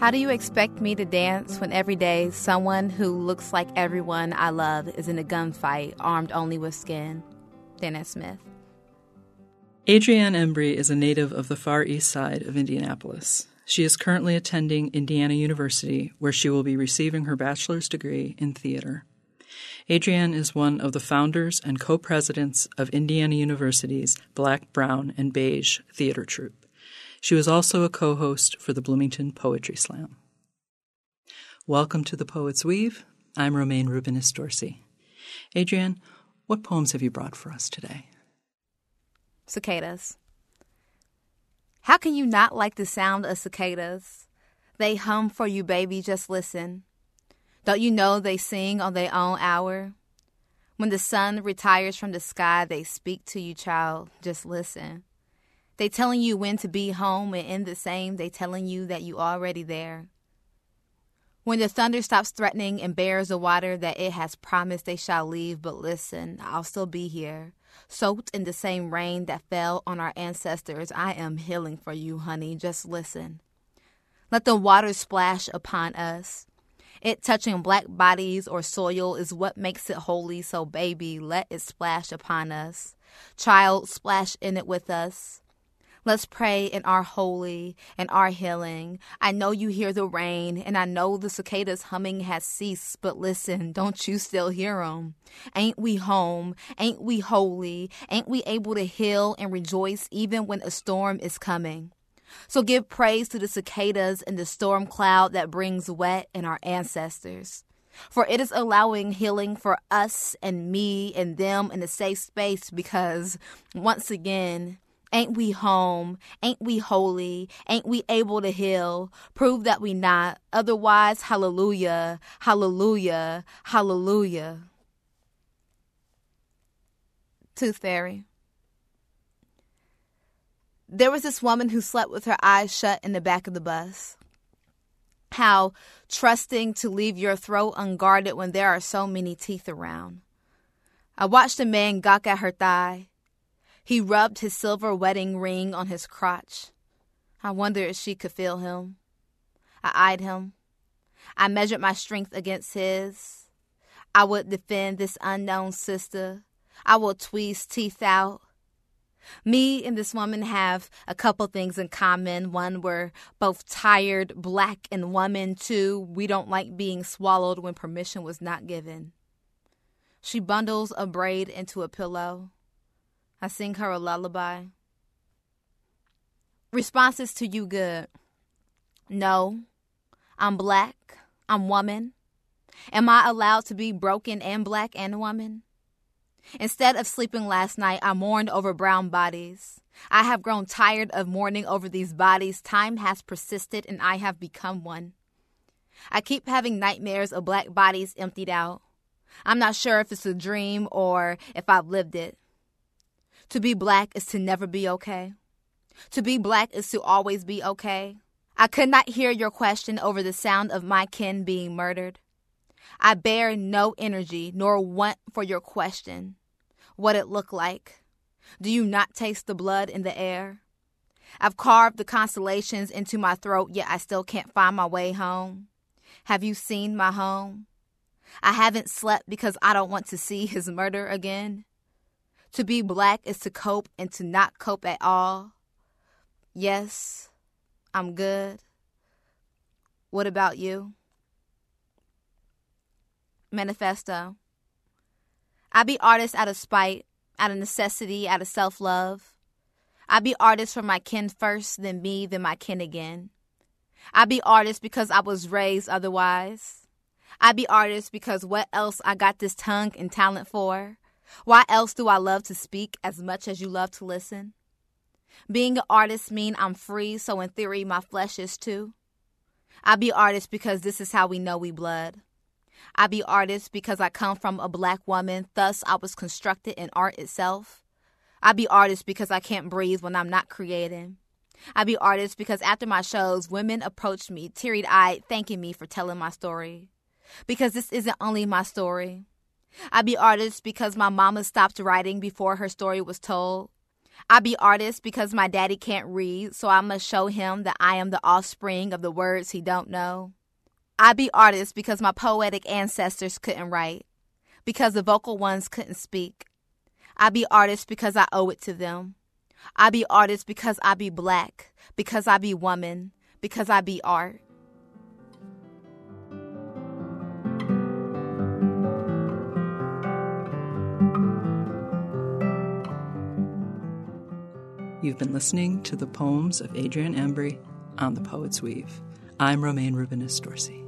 How do you expect me to dance when every day someone who looks like everyone I love is in a gunfight, armed only with skin? Danez Smith. Adrianne Embry is a native of the Far East Side of Indianapolis. She is currently attending Indiana University, where she will be receiving her bachelor's degree in theater. Adrianne is one of the founders and co presidents of Indiana University's Black, Brown, and Beige theater troupe. She was also a co host for the Bloomington Poetry Slam. Welcome to the Poet's Weave. I'm Romayne Rubinas Dorsey. Adrianne, what poems have you brought for us today? Cicadas. How can you not like the sound of cicadas? They hum for you, baby, just listen. Don't you know they sing on their own hour? When the sun retires from the sky, they speak to you, child, just listen. They telling you when to be home, and in the same, they telling you that you already there. When the thunder stops threatening and bears the water that it has promised they shall leave, but listen, I'll still be here. Soaked in the same rain that fell on our ancestors, I am healing for you, honey. Just listen. Let the water splash upon us. It touching black bodies or soil is what makes it holy, so baby, let it splash upon us. Child, splash in it with us. Let's pray in our holy and our healing. I know you hear the rain, and I know the cicadas humming has ceased, but listen, don't you still hear 'em? Ain't we home? Ain't we holy? Ain't we able to heal and rejoice even when a storm is coming? So give praise to the cicadas and the storm cloud that brings wet in our ancestors. For it is allowing healing for us and me and them in a safe space because, once again, Ain't we home? Ain't we holy? Ain't we able to heal? Prove that we not. Otherwise, hallelujah, hallelujah, hallelujah. Tooth Fairy. There was this woman who slept with her eyes shut in the back of the bus. How trusting to leave your throat unguarded when there are so many teeth around. I watched a man gawk at her thigh he rubbed his silver wedding ring on his crotch. I wondered if she could feel him. I eyed him. I measured my strength against his. I would defend this unknown sister. I will tweeze teeth out. Me and this woman have a couple things in common. One, we're both tired, black, and woman. Two, we don't like being swallowed when permission was not given. She bundles a braid into a pillow. I sing her a lullaby. Responses to you good. No. I'm black. I'm woman. Am I allowed to be broken and black and woman? Instead of sleeping last night, I mourned over brown bodies. I have grown tired of mourning over these bodies. Time has persisted and I have become one. I keep having nightmares of black bodies emptied out. I'm not sure if it's a dream or if I've lived it. To be black is to never be okay. To be black is to always be okay. I could not hear your question over the sound of my kin being murdered. I bear no energy nor want for your question. What it looked like. Do you not taste the blood in the air? I've carved the constellations into my throat, yet I still can't find my way home. Have you seen my home? I haven't slept because I don't want to see his murder again. To be black is to cope and to not cope at all. Yes, I'm good. What about you? Manifesto. I be artist out of spite, out of necessity, out of self love. I be artist for my kin first, then me, then my kin again. I be artist because I was raised otherwise. I be artist because what else I got this tongue and talent for? Why else do I love to speak as much as you love to listen? Being an artist mean I'm free, so in theory my flesh is too. I be artist because this is how we know we blood. I be artist because I come from a black woman, thus I was constructed in art itself. I be artist because I can't breathe when I'm not creating. I be artist because after my shows, women approach me, teary eyed, thanking me for telling my story. Because this isn't only my story. I be artist because my mama stopped writing before her story was told. I be artist because my daddy can't read, so I must show him that I am the offspring of the words he don't know. I be artist because my poetic ancestors couldn't write, because the vocal ones couldn't speak. I be artist because I owe it to them. I be artist because I be black, because I be woman, because I be art. You've been listening to the poems of Adrianne Embry on The Poet's Weave. I'm Romayne Rubinas Dorsey.